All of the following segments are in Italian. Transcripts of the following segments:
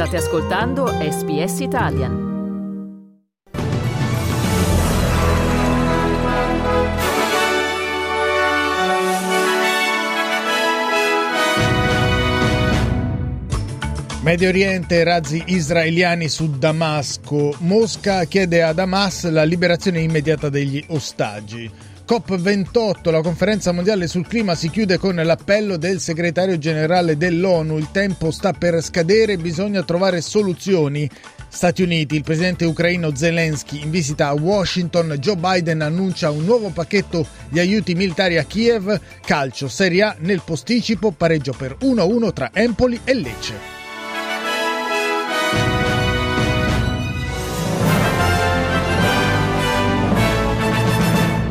State ascoltando SBS Italian. Medio Oriente, razzi israeliani su Damasco. Mosca chiede ad Hamas la liberazione immediata degli ostaggi. COP28, la conferenza mondiale sul clima si chiude con l'appello del segretario generale dell'ONU. Il tempo sta per scadere, bisogna trovare soluzioni. Stati Uniti, il presidente ucraino Zelensky in visita a Washington, Joe Biden annuncia un nuovo pacchetto di aiuti militari a Kiev, calcio Serie A nel posticipo, pareggio per 1-1 tra Empoli e Lecce.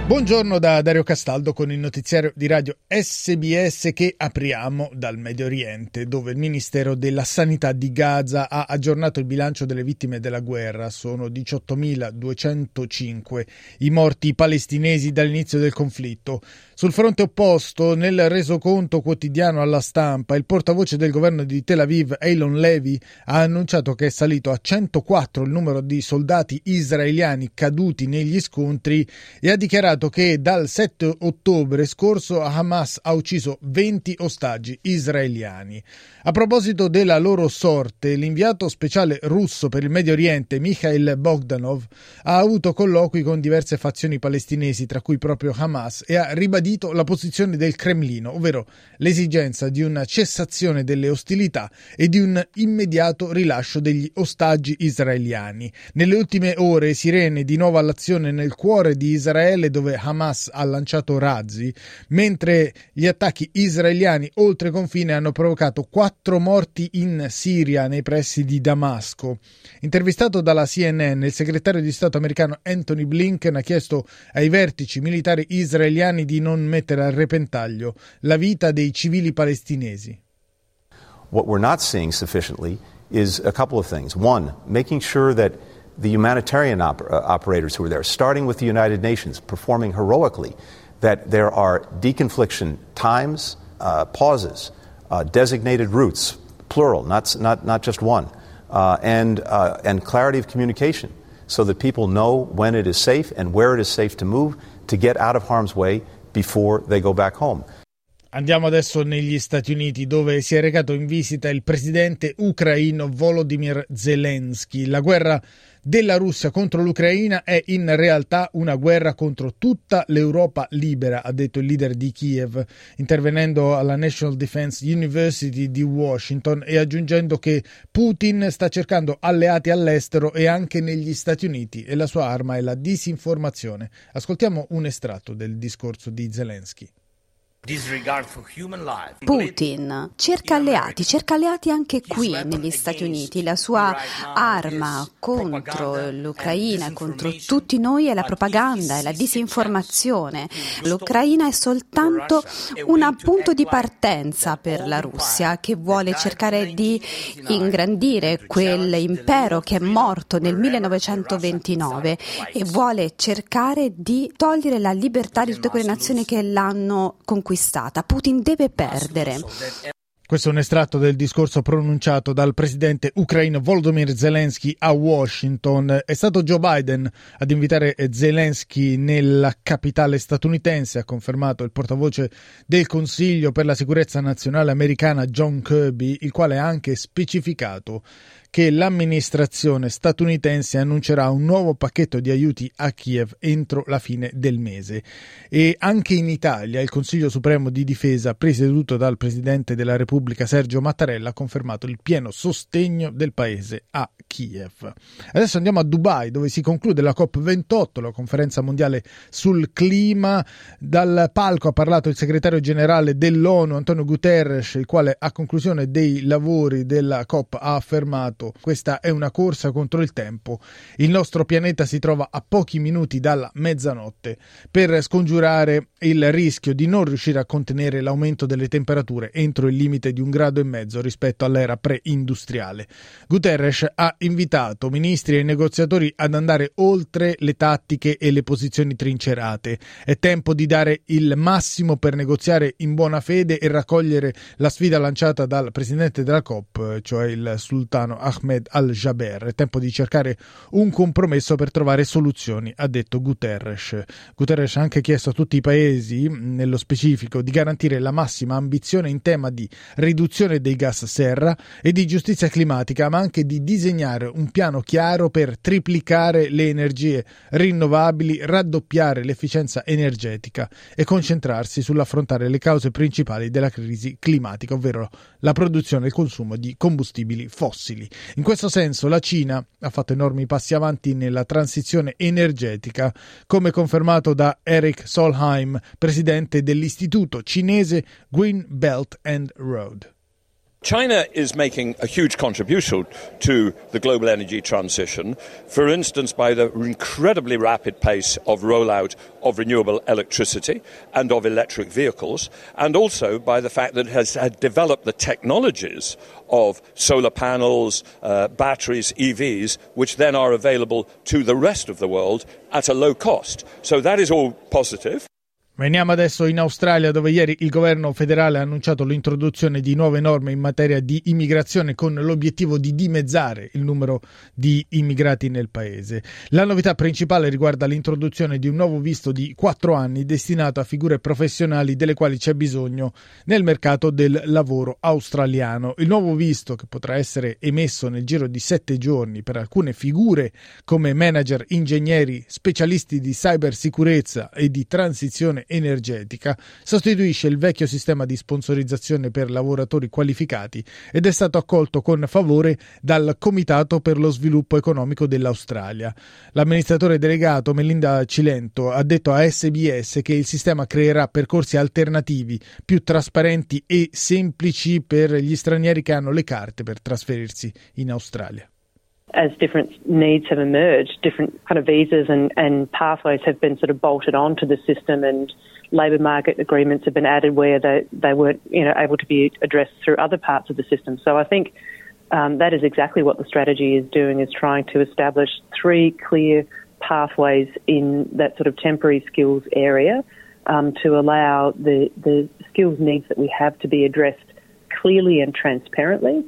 Buongiorno da Dario Castaldo con il notiziario di radio SBS che apriamo dal Medio Oriente, dove il Ministero della Sanità di Gaza ha aggiornato il bilancio delle vittime della guerra. Sono 18.205 i morti palestinesi dall'inizio del conflitto. Sul fronte opposto, nel resoconto quotidiano alla stampa, il portavoce del governo di Tel Aviv, Eilon Levy, ha annunciato che è salito a 104 il numero di soldati israeliani caduti negli scontri e ha dichiarato che dal 7 ottobre scorso Hamas ha ucciso 20 ostaggi israeliani. A proposito della loro sorte, l'inviato speciale russo per il Medio Oriente, Mikhail Bogdanov, ha avuto colloqui con diverse fazioni palestinesi, tra cui proprio Hamas, e ha ribadito ribadito la posizione del Cremlino, ovvero l'esigenza di una cessazione delle ostilità e di un immediato rilascio degli ostaggi israeliani. Nelle ultime ore sirene di nuovo all'azione nel cuore di Israele dove Hamas ha lanciato razzi, mentre gli attacchi israeliani oltre confine hanno provocato quattro morti in Siria nei pressi di Damasco. Intervistato dalla CNN, il segretario di Stato americano Anthony Blinken ha chiesto ai vertici militari israeliani di non non mettere a repentaglio la vita dei civili palestinesi. What we're not seeing sufficiently is a couple of things. One, making sure that the humanitarian op- uh, operators who are there, starting with the United Nations, performing heroically, that there are deconfliction times, uh, pauses, uh, designated routes, plural, not, not, not just one, uh, and, uh, and clarity of communication so that people know when it is safe and where it is safe to move to get out of harm's way before they go back home. Andiamo adesso negli Stati Uniti dove si è recato in visita il presidente ucraino Volodymyr Zelensky. La guerra della Russia contro l'Ucraina è in realtà una guerra contro tutta l'Europa libera, ha detto il leader di Kiev, intervenendo alla National Defense University di Washington e aggiungendo che Putin sta cercando alleati all'estero e anche negli Stati Uniti e la sua arma è la disinformazione. Ascoltiamo un estratto del discorso di Zelensky. Putin cerca alleati, cerca alleati anche qui negli Stati Uniti. La sua arma contro l'Ucraina, contro tutti noi è la propaganda, è la disinformazione. L'Ucraina è soltanto un punto di partenza per la Russia che vuole cercare di ingrandire quell'impero che è morto nel 1929 e vuole cercare di togliere la libertà di tutte quelle nazioni che l'hanno conquistata conquistata. Putin deve perdere. Questo è un estratto del discorso pronunciato dal presidente ucraino Volodymyr Zelensky a Washington. È stato Joe Biden ad invitare Zelensky nella capitale statunitense, ha confermato il portavoce del Consiglio per la sicurezza nazionale americana John Kirby, il quale ha anche specificato che l'amministrazione statunitense annuncerà un nuovo pacchetto di aiuti a Kiev entro la fine del mese. E anche in Italia il Consiglio Supremo di Difesa, presieduto dal Presidente della Repubblica Sergio Mattarella, ha confermato il pieno sostegno del paese a Kiev. Adesso andiamo a Dubai, dove si conclude la COP28, la conferenza mondiale sul clima. Dal palco ha parlato il segretario generale dell'ONU, Antonio Guterres, il quale a conclusione dei lavori della COP ha affermato passato. Questa è una corsa contro il tempo. Il nostro pianeta si trova a pochi minuti dalla mezzanotte. Per scongiurare il rischio di non riuscire a contenere l'aumento delle temperature entro il limite di un grado e mezzo rispetto all'era pre-industriale. Guterres ha invitato ministri e negoziatori ad andare oltre le tattiche e le posizioni trincerate. È tempo di dare il massimo per negoziare in buona fede e raccogliere la sfida lanciata dal presidente della COP, cioè il sultano Ahmed al-Jaber. È tempo di cercare un compromesso per trovare soluzioni, ha detto Guterres. Guterres ha anche chiesto a tutti i paesi, nello specifico, di garantire la massima ambizione in tema di riduzione dei gas serra e di giustizia climatica, ma anche di disegnare un piano chiaro per triplicare le energie rinnovabili, raddoppiare l'efficienza energetica e concentrarsi sull'affrontare le cause principali della crisi climatica, ovvero la produzione e il consumo di combustibili fossili. In questo senso la Cina ha fatto enormi passi avanti nella transizione energetica, come confermato da Eric Solheim, presidente dell'istituto cinese Green Belt and Road. China is making a huge contribution to the global energy transition, for instance, by the incredibly rapid pace of rollout of renewable electricity and of electric vehicles, and also by the fact that it has developed the technologies of solar panels, uh, batteries, EVs, which then are available to the rest of the world at a low cost. So that is all positive. Veniamo adesso in Australia dove ieri il governo federale ha annunciato l'introduzione di nuove norme in materia di immigrazione con l'obiettivo di dimezzare il numero di immigrati nel paese. La novità principale riguarda l'introduzione di un nuovo visto di quattro anni destinato a figure professionali delle quali c'è bisogno nel mercato del lavoro australiano. Il nuovo visto, che potrà essere emesso nel giro di sette giorni per alcune figure come manager, ingegneri, specialisti di cybersicurezza e di transizione energetica sostituisce il vecchio sistema di sponsorizzazione per lavoratori qualificati ed è stato accolto con favore dal Comitato per lo sviluppo economico dell'Australia. L'amministratore delegato Melinda Cilento ha detto a SBS che il sistema creerà percorsi alternativi più trasparenti e semplici per gli stranieri che hanno le carte per trasferirsi in Australia. As different needs have emerged, different kind of visas and, and pathways have been sort of bolted onto the system and labour market agreements have been added where they, they weren't you know, able to be addressed through other parts of the system. So I think um, that is exactly what the strategy is doing, is trying to establish three clear pathways in that sort of temporary skills area um, to allow the, the skills needs that we have to be addressed clearly and transparently.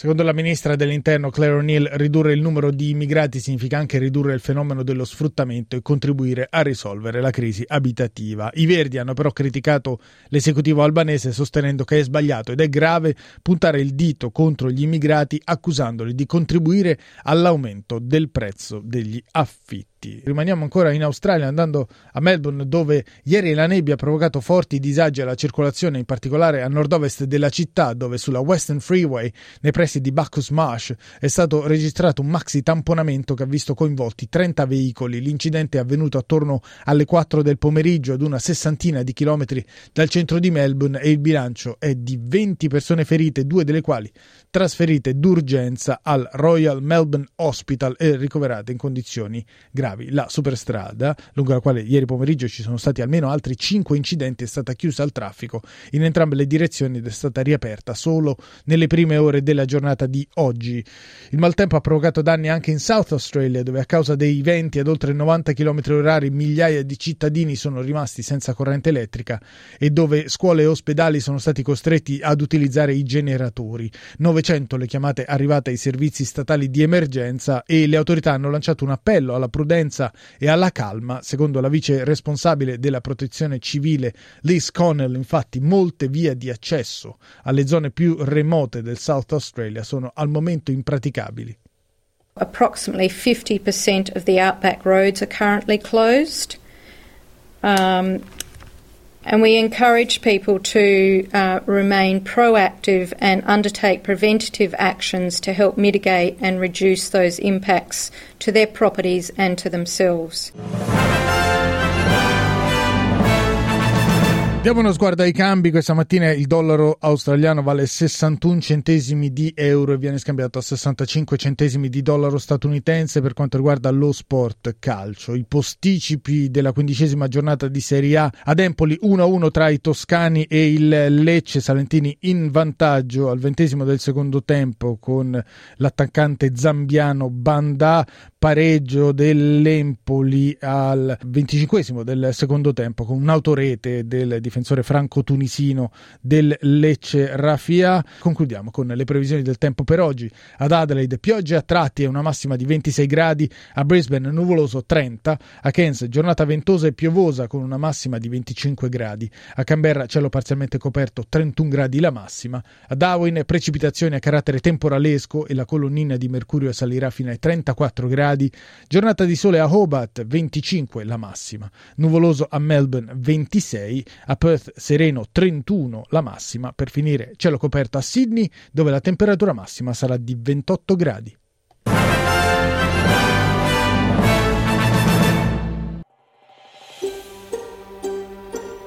Secondo la ministra dell'Interno Claire O'Neill, ridurre il numero di immigrati significa anche ridurre il fenomeno dello sfruttamento e contribuire a risolvere la crisi abitativa. I Verdi hanno però criticato l'esecutivo albanese sostenendo che è sbagliato ed è grave puntare il dito contro gli immigrati accusandoli di contribuire all'aumento del prezzo degli affitti forti. Rimaniamo ancora in Australia andando a Melbourne dove ieri la nebbia ha provocato forti disagi alla circolazione, in particolare a nord-ovest della città dove sulla Western Freeway nei pressi di Bacchus Marsh è stato registrato un maxi tamponamento che ha visto coinvolti 30 veicoli. L'incidente è avvenuto attorno alle 4 del pomeriggio ad una sessantina di chilometri dal centro di Melbourne e il bilancio è di 20 persone ferite, due delle quali trasferite d'urgenza al Royal Melbourne Hospital e ricoverate in condizioni gravi gravi. La superstrada, lungo la quale ieri pomeriggio ci sono stati almeno altri 5 incidenti, è stata chiusa al traffico in entrambe le direzioni ed è stata riaperta solo nelle prime ore della giornata di oggi. Il maltempo ha provocato danni anche in South Australia, dove a causa dei venti ad oltre 90 km h migliaia di cittadini sono rimasti senza corrente elettrica e dove scuole e ospedali sono stati costretti ad utilizzare i generatori. 900 le chiamate arrivate ai servizi statali di emergenza e le autorità hanno lanciato un appello alla prudenza prudenza e alla calma. Secondo la vice responsabile della protezione civile Liz Connell, infatti, molte vie di accesso alle zone più remote del South Australia sono al momento impraticabili. Approximately 50% of the outback roads are currently closed. Um, And we encourage people to uh, remain proactive and undertake preventative actions to help mitigate and reduce those impacts to their properties and to themselves. Diamo uno sguardo ai cambi. Questa mattina il dollaro australiano vale 61 centesimi di euro e viene scambiato a 65 centesimi di dollaro statunitense per quanto riguarda lo sport calcio. I posticipi della quindicesima giornata di Serie A ad Empoli 1-1 tra i toscani e il Lecce Salentini in vantaggio al ventesimo del secondo tempo con l'attaccante zambiano Banda pareggio dell'Empoli al 25 del secondo tempo con un'autorete del difensore franco-tunisino del Lecce Rafia. Concludiamo con le previsioni del tempo per oggi. Ad Adelaide piogge a tratti e una massima di 26 gradi, a Brisbane nuvoloso 30, a Cairns giornata ventosa e piovosa con una massima di 25 gradi, a Canberra cielo parzialmente coperto 31 gradi la massima, a Darwin precipitazioni a carattere temporalesco e la colonnina di mercurio salirà fino ai 34 gradi gradi, giornata di sole a Hobart 25 la massima, nuvoloso a Melbourne 26, a Perth sereno 31 la massima, per finire cielo coperto a Sydney dove la temperatura massima sarà di 28 gradi.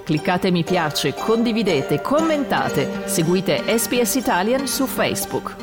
Cliccate mi piace, condividete, commentate, seguite SPS Italian su Facebook.